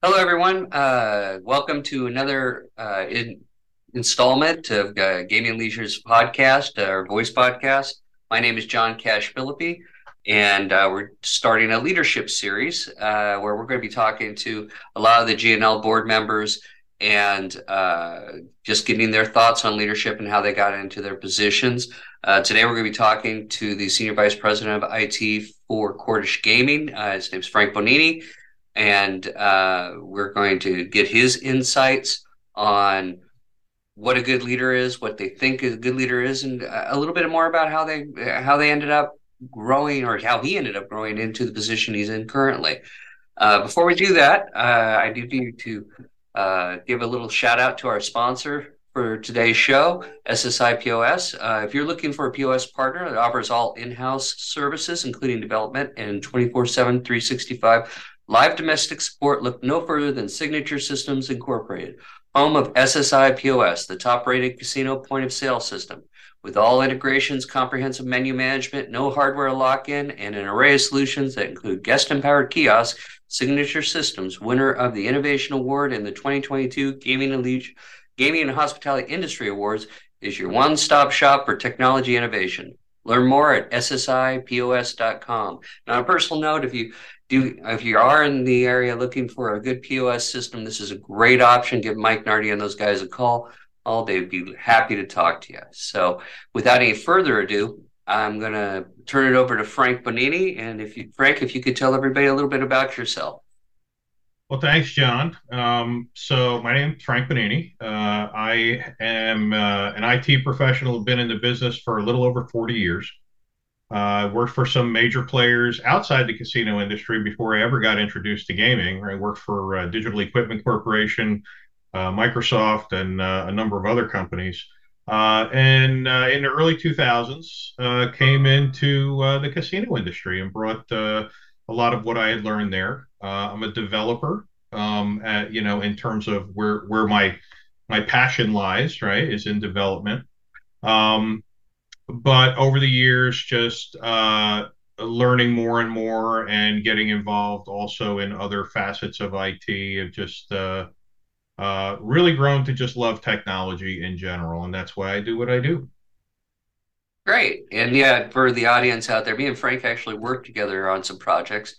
Hello, everyone. Uh, welcome to another uh, in, installment of uh, Gaming Leisure's podcast, our voice podcast. My name is John Cash Filippe, and uh, we're starting a leadership series uh, where we're going to be talking to a lot of the GNL board members and uh, just getting their thoughts on leadership and how they got into their positions. today, we're going to be talking to the Senior Vice President of IT for Cordish Gaming. his name is Frank Bonini and uh, we're going to get his insights on what a good leader is, what they think a good leader is, and a little bit more about how they how they ended up growing or how he ended up growing into the position he's in currently. Uh, before we do that, uh, I do need to uh, give a little shout out to our sponsor for today's show, SSI POS. Uh, if you're looking for a POS partner that offers all in-house services, including development and 24/7, 365 Live domestic support look no further than Signature Systems Incorporated, home of SSI POS, the top rated casino point of sale system. With all integrations, comprehensive menu management, no hardware lock in, and an array of solutions that include guest empowered kiosks, Signature Systems, winner of the Innovation Award in the 2022 Gaming and, Gaming and Hospitality Industry Awards, is your one stop shop for technology innovation. Learn more at ssipos.com. Now, a personal note, if you do if you are in the area looking for a good POS system, this is a great option. Give Mike Nardi and those guys a call. All they'd be happy to talk to you. So, without any further ado, I'm going to turn it over to Frank Bonini. And if you, Frank, if you could tell everybody a little bit about yourself. Well, thanks, John. Um, so my name is Frank Bonini. Uh, I am uh, an IT professional, been in the business for a little over 40 years. I uh, worked for some major players outside the casino industry before I ever got introduced to gaming. I worked for uh, Digital Equipment Corporation, uh, Microsoft, and uh, a number of other companies. Uh, and in the early 2000s, came into the casino industry and brought a lot of what I had learned there. I'm a developer, um, at, you know, in terms of where where my my passion lies, right, is in development. Um, but over the years, just uh, learning more and more and getting involved also in other facets of IT have just uh, uh, really grown to just love technology in general. And that's why I do what I do. Great. And yeah, for the audience out there, me and Frank actually worked together on some projects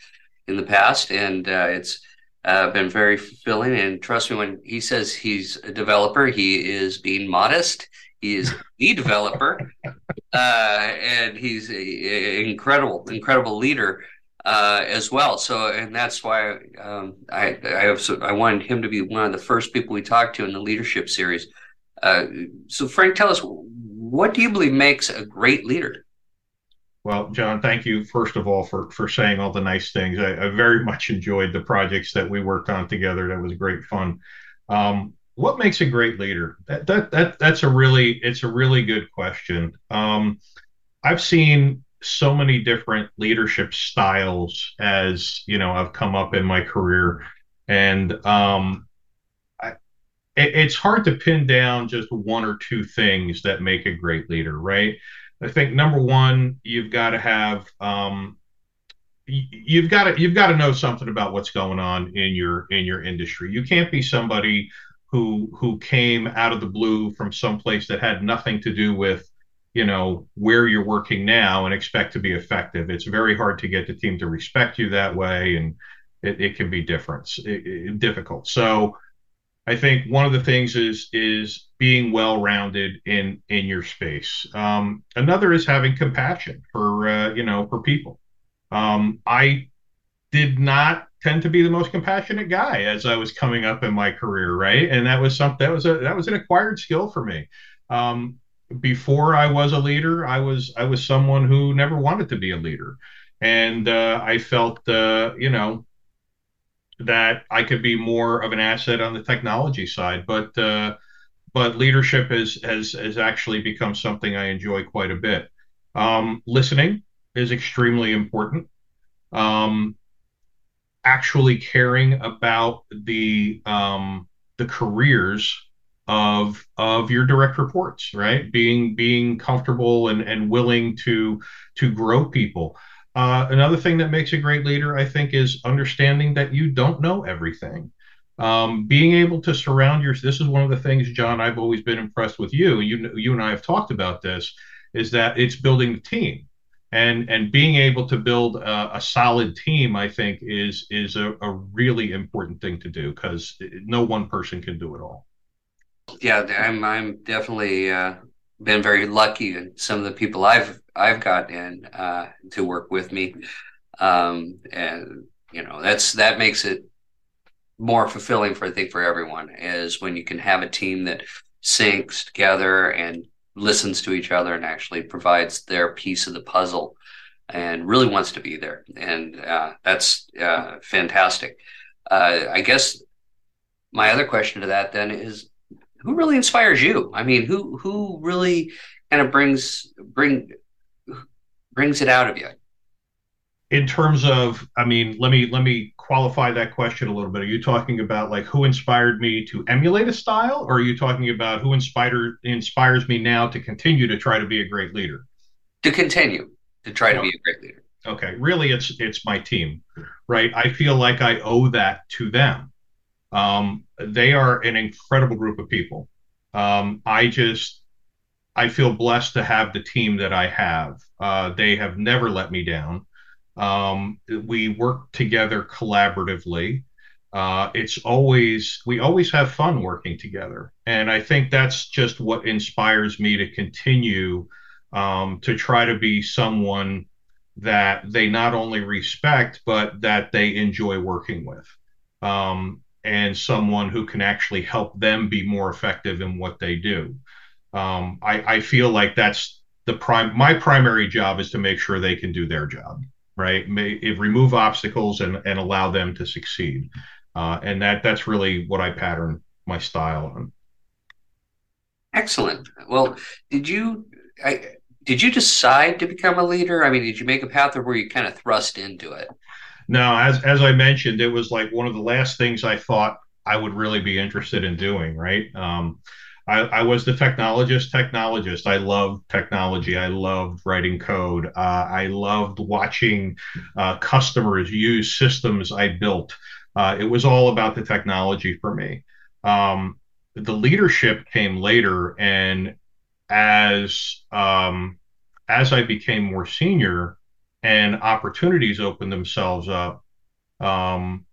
in the past, and uh, it's uh, been very fulfilling. And trust me, when he says he's a developer, he is being modest. He is the developer, uh, and he's an incredible, incredible leader uh, as well. So, and that's why um, I I, have, so I wanted him to be one of the first people we talked to in the leadership series. Uh, so, Frank, tell us what do you believe makes a great leader? Well, John, thank you first of all for for saying all the nice things. I, I very much enjoyed the projects that we worked on together. That was great fun. Um, what makes a great leader? That, that that that's a really it's a really good question. Um, I've seen so many different leadership styles as you know I've come up in my career, and um, it, it's hard to pin down just one or two things that make a great leader, right? I think number one, you've got to have um, you've got to you've got to know something about what's going on in your in your industry. You can't be somebody who who came out of the blue from some place that had nothing to do with you know where you're working now and expect to be effective it's very hard to get the team to respect you that way and it, it can be different it, it, difficult so i think one of the things is is being well rounded in in your space um, another is having compassion for uh, you know for people um, i did not tend to be the most compassionate guy as I was coming up in my career, right? And that was something that was a that was an acquired skill for me. Um, before I was a leader, I was I was someone who never wanted to be a leader, and uh, I felt uh, you know that I could be more of an asset on the technology side, but uh, but leadership has has has actually become something I enjoy quite a bit. Um, listening is extremely important. Um, actually caring about the um, the careers of of your direct reports, right? Being being comfortable and and willing to to grow people. Uh, another thing that makes a great leader, I think, is understanding that you don't know everything. um, being able to surround yourself. This is one of the things, John. I've always been impressed with you. You, you and I have talked about this. Is that it's building the team, and and being able to build a, a solid team. I think is is a, a really important thing to do because no one person can do it all. Yeah, I'm I'm definitely uh, been very lucky, and some of the people I've I've got in uh, to work with me, um, and you know that's that makes it more fulfilling for I think for everyone is when you can have a team that syncs together and listens to each other and actually provides their piece of the puzzle and really wants to be there. And uh, that's uh, fantastic. Uh, i guess my other question to that then is who really inspires you? I mean who who really kind of brings bring brings it out of you. In terms of i mean let me let me qualify that question a little bit. Are you talking about like who inspired me to emulate a style or are you talking about who inspired inspires me now to continue to try to be a great leader? To continue to try to be a great leader. Okay really it's it's my team right? I feel like i owe that to them. Um, they are an incredible group of people. Um, i just i feel blessed to have the team that i have uh, they have never let me down um, we work together collaboratively. Uh, it's always we always have fun working together, and I think that's just what inspires me to continue um, to try to be someone that they not only respect but that they enjoy working with, um, and someone who can actually help them be more effective in what they do. Um, I, I feel like that's the prime. My primary job is to make sure they can do their job right? May, remove obstacles and, and allow them to succeed. Uh, and that that's really what I pattern my style on. Excellent. Well, did you I, did you decide to become a leader? I mean, did you make a path or were you kind of thrust into it? No, as as I mentioned, it was like one of the last things I thought I would really be interested in doing. Right. Um, I, I, was the technologist technologist. I loved technology. I loved writing code. Uh, I loved watching uh, customers use systems I built. Uh, it was all about the technology for me. Um, the leadership came later, and as um, as I became more senior and opportunities opened themselves up, um,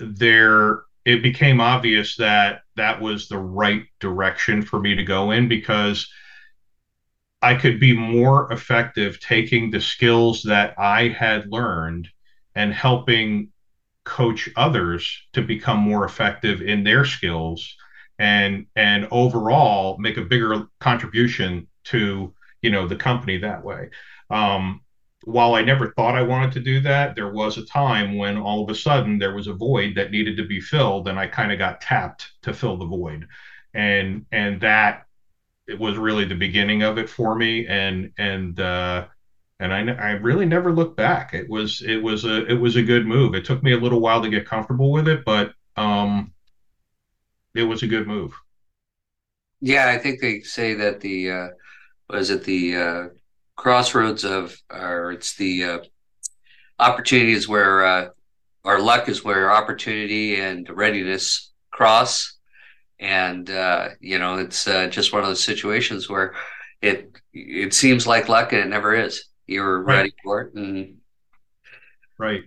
there it became obvious that that was the right direction for me to go in because I could be more effective taking the skills that I had learned and helping coach others to become more effective in their skills and and overall make a bigger contribution to you know the company that way. Um, while I never thought I wanted to do that, there was a time when all of a sudden there was a void that needed to be filled, and I kind of got tapped to fill the void, and and that it was really the beginning of it for me, and and uh, and I I really never looked back. It was it was a it was a good move. It took me a little while to get comfortable with it, but um, it was a good move. Yeah, I think they say that the uh, was it the uh, crossroads of, or it's the uh, opportunities where, uh, our luck is where opportunity and readiness cross. And, uh, you know, it's uh, just one of those situations where it, it seems like luck and it never is. You're right. ready for it. And, right.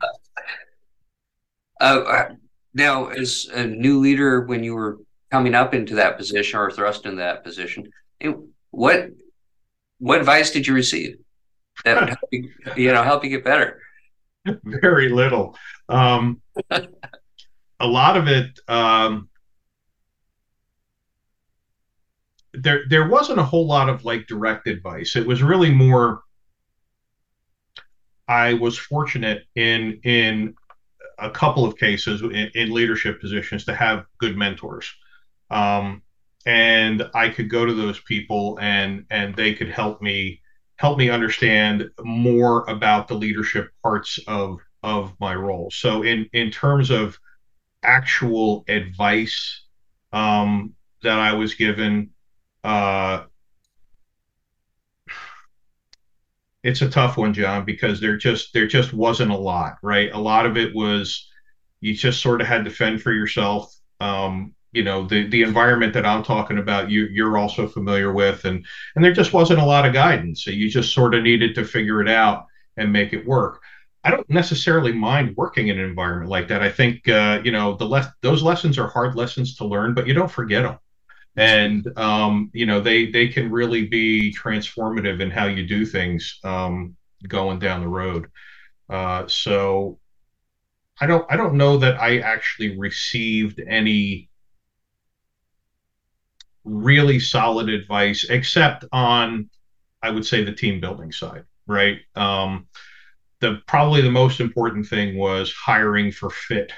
Uh, uh, now, as a new leader, when you were coming up into that position or thrust into that position, what what advice did you receive that would help you, you know help you get better? Very little. Um, a lot of it. Um, there there wasn't a whole lot of like direct advice. It was really more. I was fortunate in in a couple of cases in, in leadership positions to have good mentors. Um, and I could go to those people and and they could help me help me understand more about the leadership parts of of my role. So in in terms of actual advice um, that I was given, uh, it's a tough one, John, because there just there just wasn't a lot, right? A lot of it was you just sort of had to fend for yourself. Um, you know the the environment that I'm talking about you you're also familiar with and and there just wasn't a lot of guidance. So you just sort of needed to figure it out and make it work. I don't necessarily mind working in an environment like that. I think uh, you know the le- those lessons are hard lessons to learn but you don't forget them and um, you know they they can really be transformative in how you do things um, going down the road. Uh, so I don't I don't know that I actually received any really solid advice, except on, I would say, the team building side, right? Um, the probably the most important thing was hiring for fit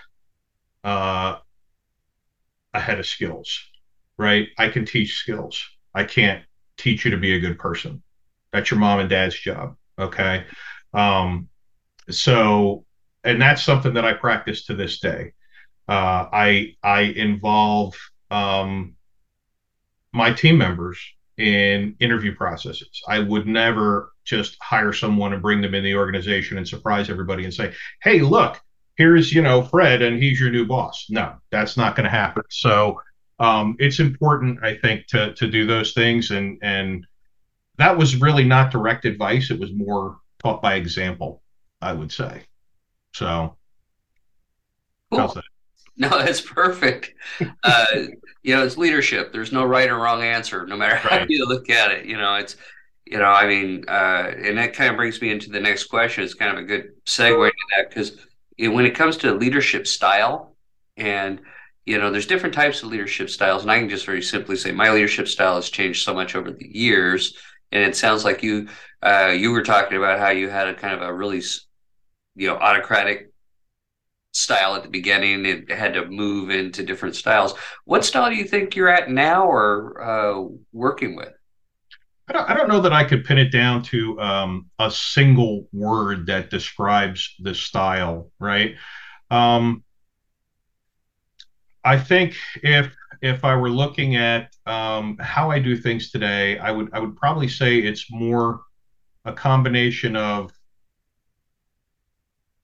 uh, ahead of skills, right? I can teach skills. I can't teach you to be a good person. That's your mom and dad's job. Okay. Um, so, and that's something that I practice to this day. Uh, I I involve um, my team members in interview processes. I would never just hire someone and bring them in the organization and surprise everybody and say, "Hey, look, here's you know Fred, and he's your new boss." No, that's not going to happen. So um, it's important, I think, to to do those things, and and that was really not direct advice. It was more taught by example, I would say. So, cool. No, that's perfect. Uh, you know, it's leadership. There's no right or wrong answer, no matter how you look at it. You know, it's, you know, I mean, uh, and that kind of brings me into the next question. It's kind of a good segue to that because when it comes to leadership style, and you know, there's different types of leadership styles, and I can just very simply say my leadership style has changed so much over the years. And it sounds like you, uh, you were talking about how you had a kind of a really, you know, autocratic style at the beginning. It had to move into different styles. What style do you think you're at now or uh, working with? I don't, I don't, know that I could pin it down to um, a single word that describes the style, right? Um, I think if if I were looking at um, how I do things today, I would I would probably say it's more a combination of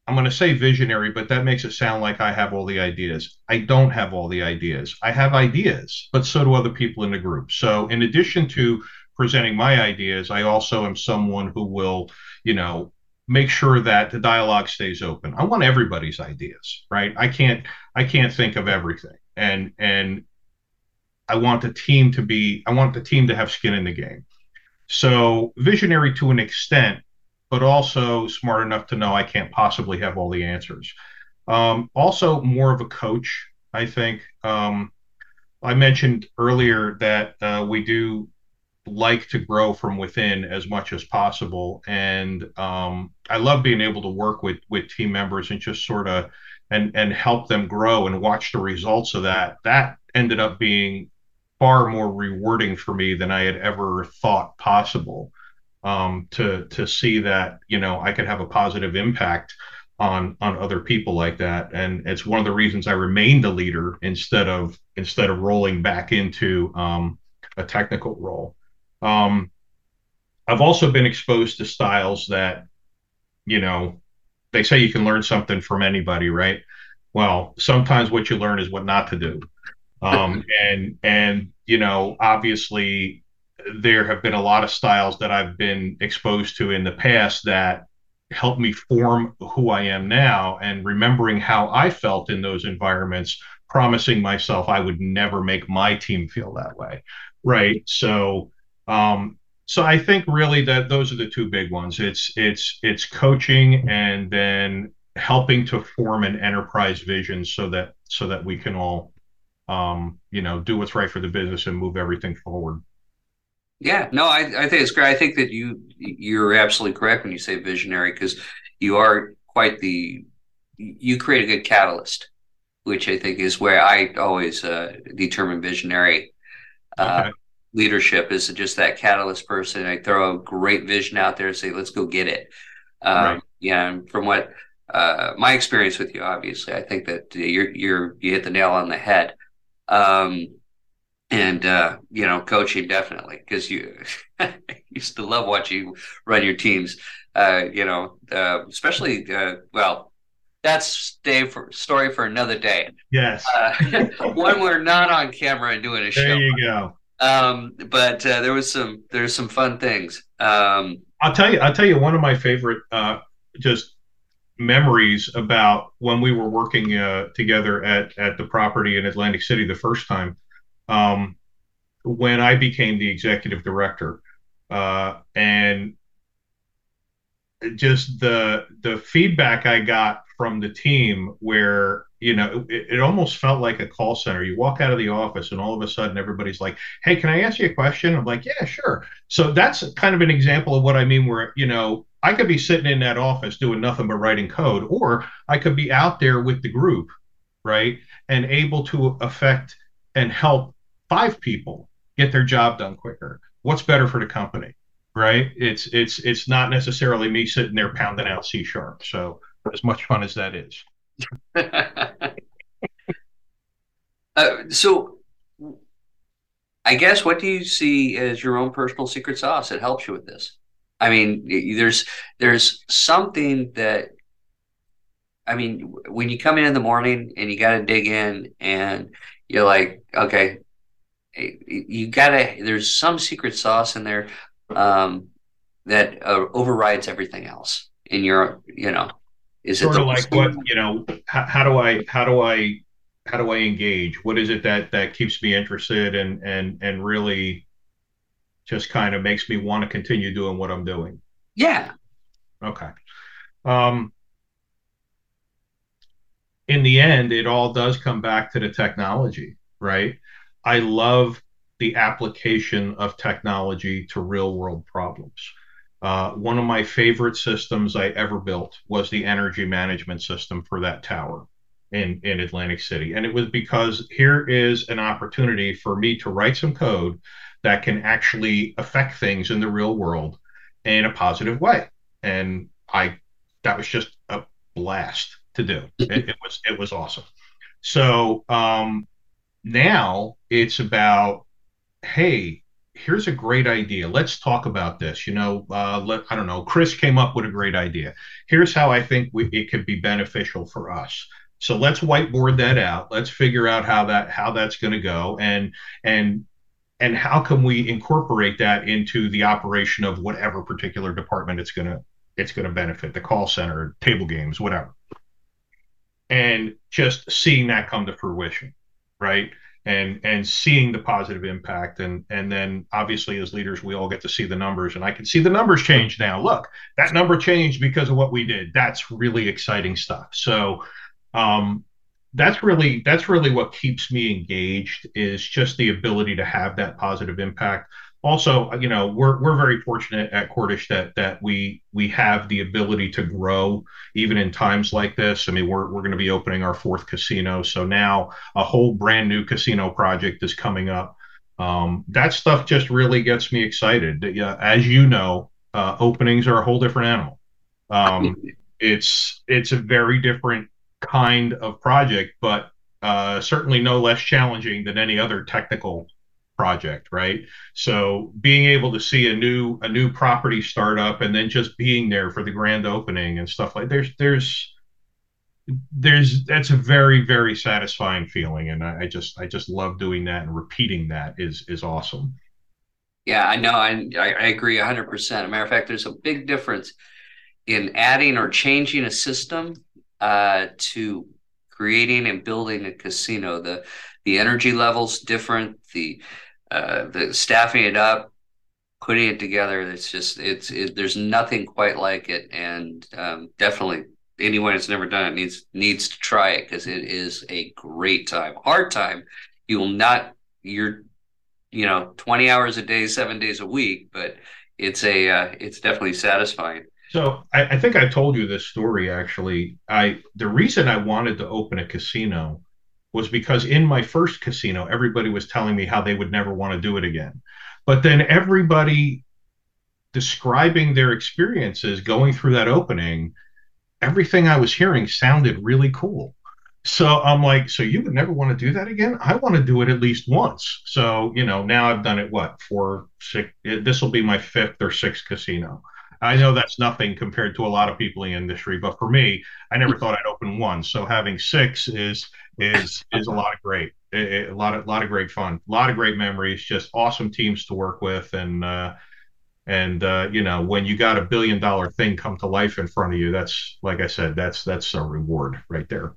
I'm going to say visionary, but that makes it sound like I have all the ideas. I don't have all the ideas. I have ideas, but so do other people in the group. So, in addition to presenting my ideas, I also am someone who will, you know, make sure that the dialogue stays open. I want everybody's ideas, right? I can't I can't think of everything. And and I want the team to be I want the team to have skin in the game. So, visionary to an extent, but also smart enough to know I can't possibly have all the answers. Um, also, more of a coach, I think. Um, I mentioned earlier that uh, we do like to grow from within as much as possible, and um, I love being able to work with with team members and just sort of and and help them grow and watch the results of that. That ended up being far more rewarding for me than I had ever thought possible um, to to see that you know I could have a positive impact on on other people like that and it's one of the reasons I remained a leader instead of instead of rolling back into um, a technical role. Um, I've also been exposed to styles that you know they say you can learn something from anybody, right? Well, sometimes what you learn is what not to do. Um, and and you know obviously there have been a lot of styles that I've been exposed to in the past that helped me form who I am now and remembering how I felt in those environments, promising myself I would never make my team feel that way. Right. So, um, so I think really that those are the two big ones. It's it's it's coaching and then helping to form an enterprise vision so that so that we can all um, you know do what's right for the business and move everything forward. Yeah, no, I, I think it's great. I think that you you're absolutely correct when you say visionary because you are quite the you create a good catalyst, which I think is where I always uh, determine visionary uh, okay. leadership is just that catalyst person. I throw a great vision out there and say, "Let's go get it." Um, right. Yeah, and from what uh, my experience with you, obviously, I think that you're you're you hit the nail on the head. Um, and uh, you know, coaching definitely because you used to love watching run your teams. Uh, you know, uh, especially uh, well, that's stay for story for another day. Yes. Uh, when we're not on camera and doing a show. There you go. Um, but uh, there was some there's some fun things. Um, I'll tell you. I'll tell you one of my favorite uh, just memories about when we were working uh, together at at the property in Atlantic City the first time. Um, when I became the executive director, uh, and just the the feedback I got from the team where you know it, it, almost felt like a call center. You walk out of the office and all of a sudden everybody's like hey can i ask you a question? I'm like yeah sure. So that's kind of an example of what i mean where you know i could be sitting in that office doing nothing but writing code or i could be out there with the group right and able to affect and help five people get their job done quicker what's better for the company right it's it's it's not necessarily me sitting there pounding out c sharp so as much fun as that is. uh, so, I guess what do you see as your own personal secret sauce that helps you with this? I mean, there's there's something that I mean, when you come in in the morning and you got to dig in and you're like, okay, you got to, there's some secret sauce in there um, that uh, overrides everything else in your, you know, is sort it of like what you know? How, how do I how do I how do I engage? What is it that that keeps me interested and and and really just kind of makes me want to continue doing what I'm doing? Yeah. Okay. Um, in the end, it all does come back to the technology, right? I love the application of technology to real world problems. Uh, one of my favorite systems I ever built was the energy management system for that tower in, in Atlantic City. And it was because here is an opportunity for me to write some code that can actually affect things in the real world in a positive way. And I that was just a blast to do. It, it was it was awesome. So um, now it's about hey, here's a great idea. Let's talk about this. You know, uh, let, I don't know. Chris came up with a great idea. Here's how I think we, it could be beneficial for us. So let's whiteboard that out. Let's figure out how that how that's going to go, and and and how can we incorporate that into the operation of whatever particular department it's going to it's going to benefit the call center, table games, whatever. And just seeing that come to fruition, right? and and seeing the positive impact. And and then obviously as leaders we all get to see the numbers. And i can see the numbers change now. Look that number changed because of what we did. That's really exciting stuff. So um that's really that's really what keeps me engaged is just the ability to have that positive impact also, you know, we're we're very fortunate at Cordish that that we we have the ability to grow even in times like this. I mean, we're we're going to be opening our fourth casino, so now a whole brand new casino project is coming up. Um, that stuff just really gets me excited. As you know, uh, openings are a whole different animal. Um, it's it's a very different kind of project, but uh, certainly no less challenging than any other technical project, right? So being able to see a new a new property start up and then just being there for the grand opening and stuff like there's there's there's that's a very very satisfying feeling and I, I just I just love doing that and repeating that is is awesome. Yeah, I know. I I agree 100%. As a matter of fact, there's a big difference in adding or changing a system uh, to creating and building a casino. The the energy levels different. The uh, the staffing it up, putting it together. It's just it's it, there's nothing quite like it, and um, definitely anyone that's never done it needs needs to try it because it is a great time. Hard time. You will not. You're you know 20 hours a day, seven days a week, but it's a uh, it's definitely satisfying. So I, I, think I told you this story actually. I the reason I wanted to open a casino was because in my first casino, everybody was telling me how they would never want to do it again. But then everybody describing their experiences going through that opening, everything I was hearing sounded really cool. So I'm like, so you would never want to do that again? I want to do it at least once. So, you know, now I've done it what, for six, this will be my fifth or sixth casino. I know that's nothing compared to a lot of people in the industry, but for me, I never thought I'd open one. So having six is is is a lot of great, a, a lot of lot of great fun, a lot of great memories, just awesome teams to work with, and uh, and uh, you know when you got a billion dollar thing come to life in front of you, that's like I said, that's that's a reward right there.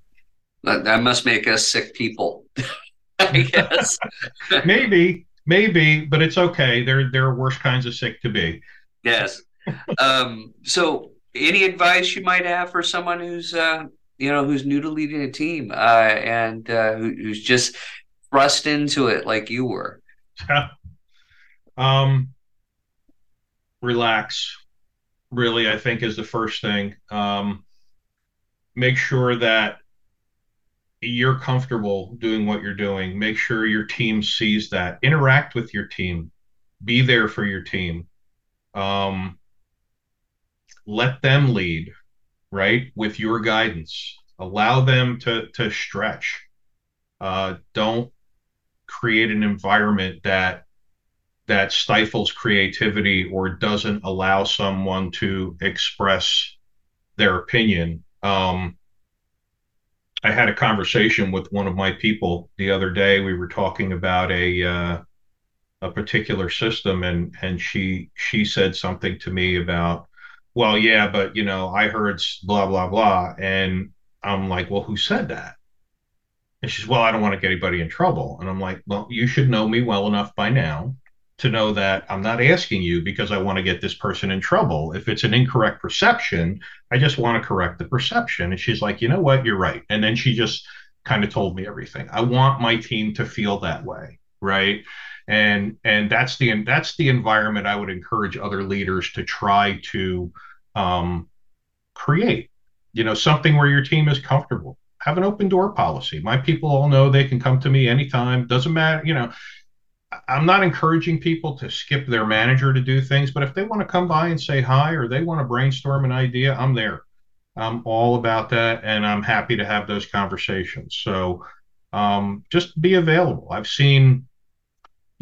That, that must make us sick people, I guess. maybe, maybe, but it's okay. There there are worse kinds of sick to be. Yes. Um, so, any advice you might have for someone who's uh, you know who's new to leading a team uh, and uh, who, who's just thrust into it like you were? um, relax. Really, I think is the first thing. Um, make sure that you're comfortable doing what you're doing. Make sure your team sees that. Interact with your team. Be there for your team um, let them lead, right, with your guidance. Allow them to to stretch. Uh, don't create an environment that that stifles creativity or doesn't allow someone to express their opinion. Um, I had a conversation with one of my people the other day. We were talking about a uh, a particular system and and she she said something to me about well yeah but you know i heard blah blah blah and i'm like well who said that? And she's well i don't want to get anybody in trouble. And i'm like well you should know me well enough by now to know that i'm not asking you because i want to get this person in trouble. If it's an incorrect perception i just want to correct the perception. And she's like you know what? You're right. And then she just kind of told me everything. I want my team to feel that way right and and that's the that's the environment I would encourage other leaders to try to um, create. You know, something where your team is comfortable. Have an open door policy. My people all know they can come to me anytime. Doesn't matter. You know, I'm not encouraging people to skip their manager to do things, but if they want to come by and say hi or they want to brainstorm an idea, I'm there. I'm all about that, and I'm happy to have those conversations. So um, just be available. I've seen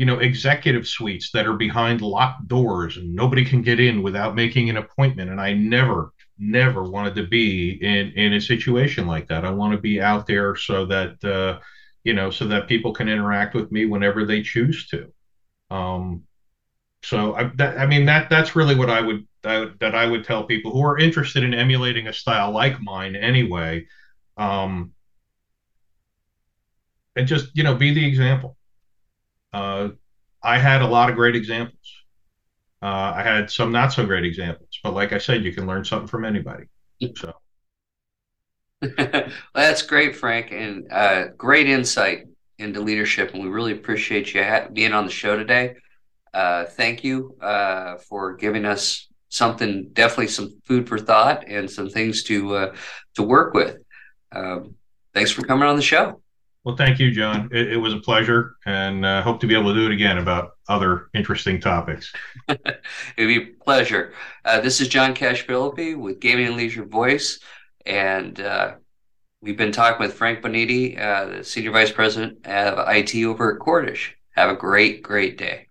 you know, executive suites that are behind locked doors and nobody can get in without making an appointment. And I never, never wanted to be in in a situation like that. I want to be out there so that uh, you know, so that people can interact with me whenever they choose to. Um, so I, that, I mean that that's really what I would that that I would tell people who are interested in emulating a style like mine anyway. Um, and just you know be the example uh, I had a lot of great examples. Uh, I had some not so great examples, but like I said, you can learn something from anybody. So well, that's great, Frank, and uh, great insight into leadership. And we really appreciate you ha- being on the show today. Uh, thank you uh, for giving us something, definitely some food for thought and some things to uh, to work with. Um, thanks for coming on the show. Well, thank you, John. It, it was a pleasure, and uh, hope to be able to do it again about other interesting topics. It'd be a pleasure. Uh, this is John Cash Filippe with Gaming and Leisure Voice, and uh, we've been talking with Frank Bonini, uh, the Senior Vice President of IT over at Cordish. Have a great, great day.